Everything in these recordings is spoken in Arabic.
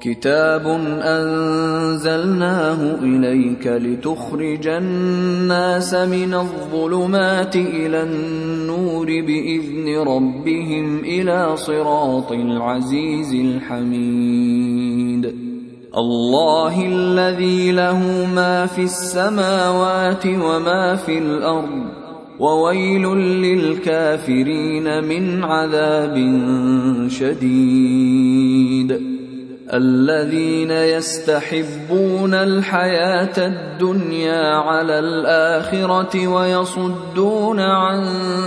كتاب أنزلناه إليك لتخرج الناس من الظلمات إلى النور بإذن ربهم إلى صراط العزيز الحميد. الله الذي له ما في السماوات وما في الأرض وويل للكافرين من عذاب شديد. الذين يستحبون الحياة الدنيا على الآخرة ويصدون عن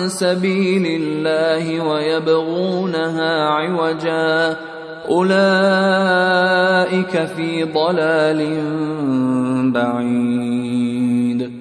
سبيل الله ويبغونها عوجا. أولئك في ضلال بعيد.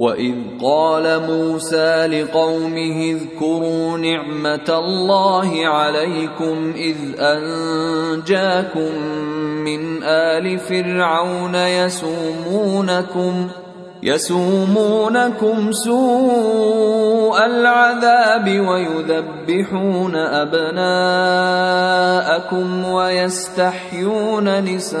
واذ قال موسى لقومه اذكروا نعمه الله عليكم اذ انجاكم من ال فرعون يسومونكم يسومونكم سوء العذاب ويذبحون ابناءكم ويستحيون نساءكم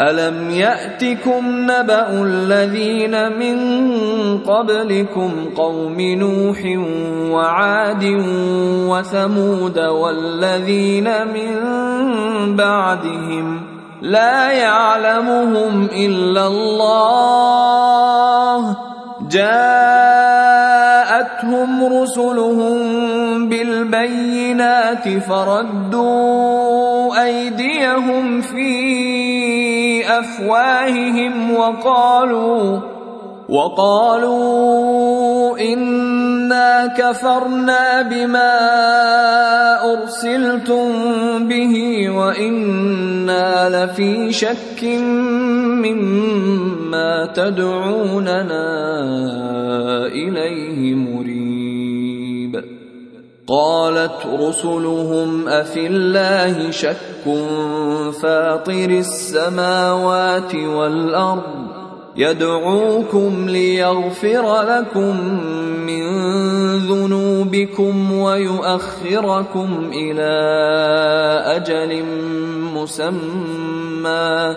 ألم يأتكم نبأ الذين من قبلكم قوم نوح وعاد وثمود والذين من بعدهم لا يعلمهم إلا الله جاءتهم رسلهم بالبينات فردوا أيديهم في افواههم وقالوا وقالوا إنا كفرنا بما أرسلتم به وإنا لفي شك مما تدعوننا إليه مريب قالت رسلهم أفي الله شك فاطر السماوات والأرض يدعوكم ليغفر لكم من ذنوبكم ويؤخركم إلى أجل مسمى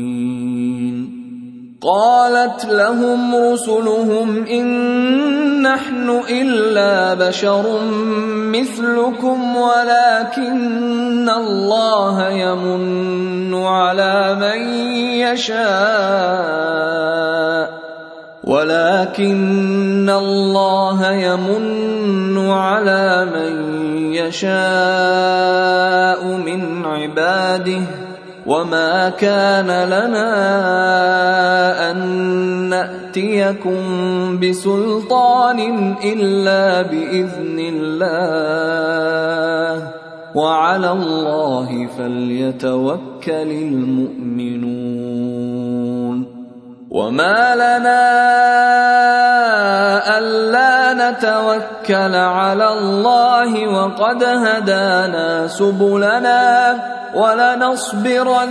وقالت لهم رسلهم إن نحن إلا بشر مثلكم ولكن الله يمن على من يشاء ولكن الله يمن على من يشاء من عباده وما كان لنا ان ناتيكم بسلطان الا باذن الله وعلى الله فليتوكل المؤمنون وما لنا نتوكل على الله وقد هدانا سبلنا ولنصبرن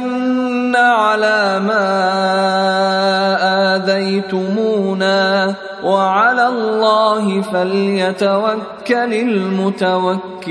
على ما اذيتمونا وعلى الله فليتوكل المتوكلون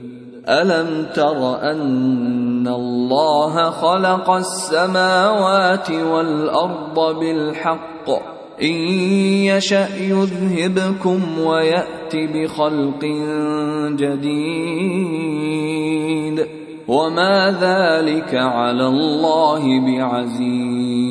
ألم تر أن الله خلق السماوات والأرض بالحق؟ إن يشأ يذهبكم ويأت بخلق جديد. وما ذلك على الله بعزيز.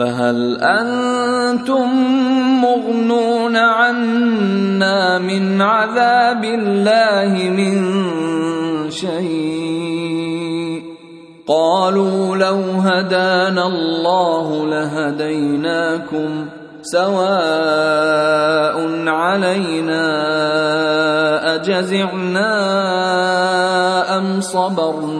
فهل أنتم مغنون عنا من عذاب الله من شيء؟ قالوا لو هدانا الله لهديناكم سواء علينا أجزعنا أم صبرنا؟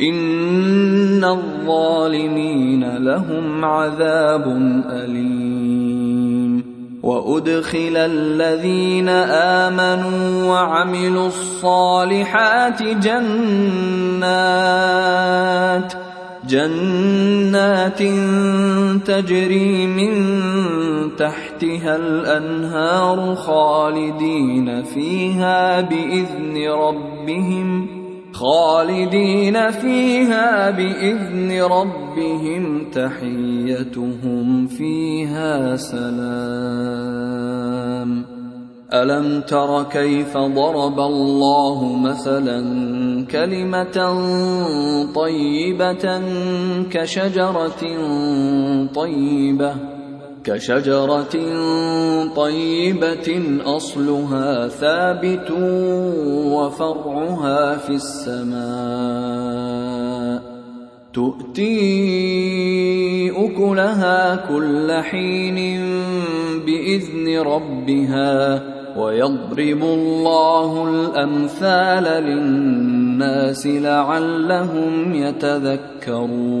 ان الظالمين لهم عذاب اليم وادخل الذين امنوا وعملوا الصالحات جنات جنات تجري من تحتها الانهار خالدين فيها باذن ربهم خالدين فيها بإذن ربهم تحيتهم فيها سلام. ألم تر كيف ضرب الله مثلا كلمة طيبة كشجرة طيبة؟ كشجرة طيبة أصلها ثابت وفرعها في السماء. تؤتي أكلها كل حين بإذن ربها ويضرب الله الأمثال للناس لعلهم يتذكرون.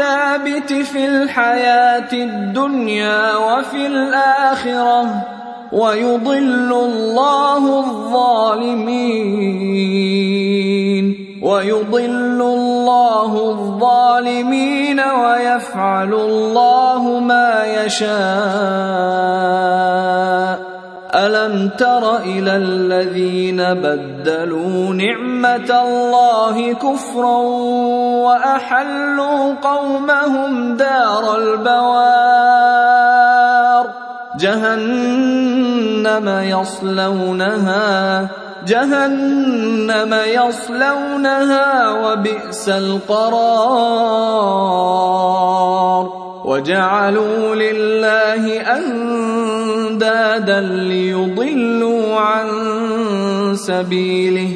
الثابت في الحياة الدنيا وفي الآخرة ويضل الله الظالمين ويضل الله الظالمين ويفعل الله ما يشاء ألم تر إلى الذين بدلوا نعمة الله كفرا وأحلوا قومهم دار البوار؟ جهنم يصلونها جهنم يصلونها وبئس القرار. وجعلوا لله اندادا ليضلوا عن سبيله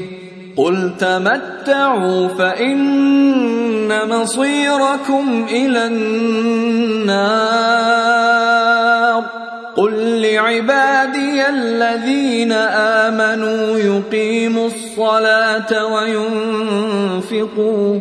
قل تمتعوا فان مصيركم إلى النار قل لعبادي الذين امنوا يقيموا الصلاه وينفقوا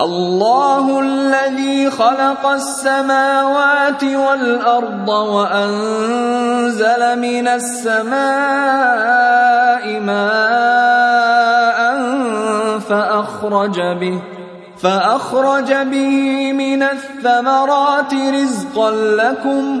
الله الذي خلق السماوات والأرض وأنزل من السماء ماء فأخرج به فأخرج به من الثمرات رزقا لكم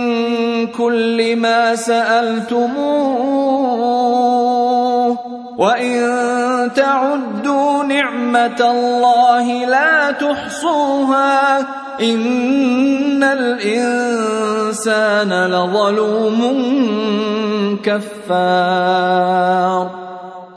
كل ما سألتموه وإن تعدوا نعمة الله لا تحصوها إن الإنسان لظلوم كفار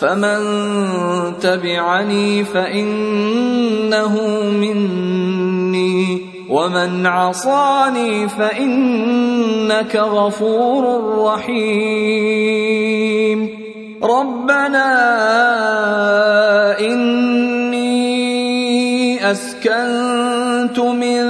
فمن تبعني فإنه مني ومن عصاني فإنك غفور رحيم. ربنا إني أسكنت من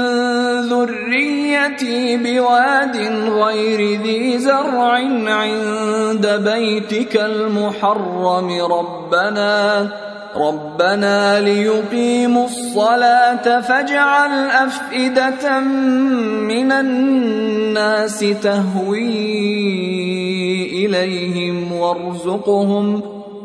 ذريتي بواد غير ذي زرع عند بيتك المحرم. ربنا ربنا ليقيموا الصلاة فاجعل أفئدة من الناس تهوي إليهم وارزقهم.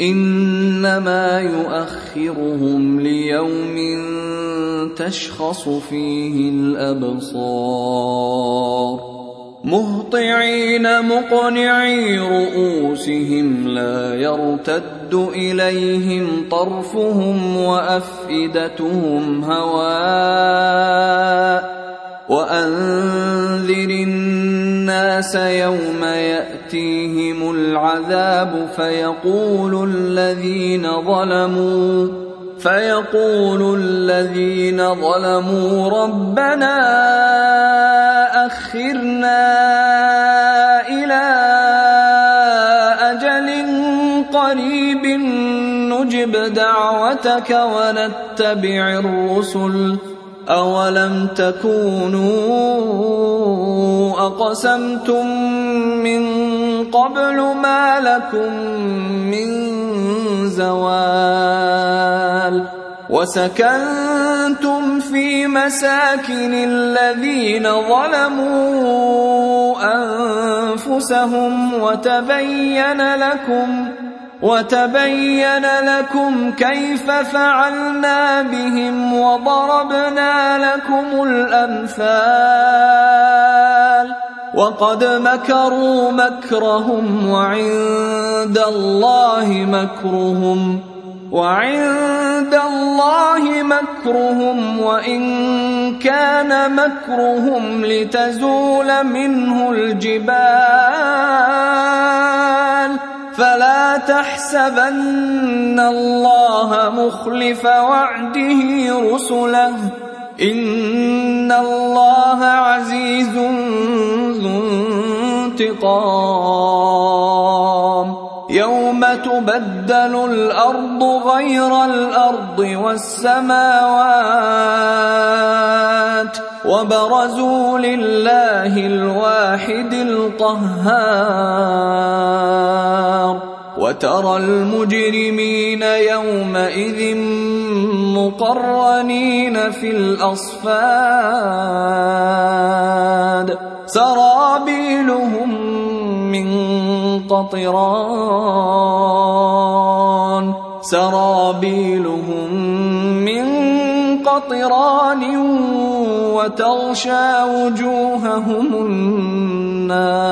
إنما يؤخرهم ليوم تشخص فيه الأبصار. مهطعين مقنعي رؤوسهم لا يرتد إليهم طرفهم وأفئدتهم هواء. وأنذر الناس يوم يأتيهم العذاب فيقول الذين ظلموا فيقول الذين ظلموا ربنا أخرنا إلى أجل قريب نجب دعوتك ونتبع الرسل. اولم تكونوا اقسمتم من قبل ما لكم من زوال وسكنتم في مساكن الذين ظلموا انفسهم وتبين لكم وتبين لكم كيف فعلنا بهم وضربنا لكم الأمثال وقد مكروا مكرهم وعند الله مكرهم وعند الله مكرهم وإن كان مكرهم لتزول منه الجبال فلا تحسبن الله مخلف وعده رسله. إن الله عزيز ذو انتقام. يوم تبدل الأرض غير الأرض والسماوات وبرزوا لله الواحد القهار وترى المجرمين يومئذ مقرنين في الأصفاد. سرابيلهم من قطران. سرابيلهم من قطران وتغشى وجوههم النار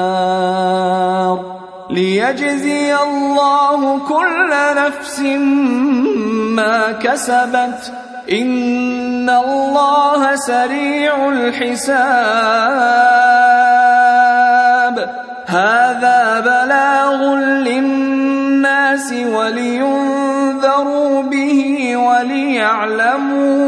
ليجزي الله كل نفس ما كسبت. إن الله سريع الحساب. هذا بلاغ للناس ولينذروا به وليعلموا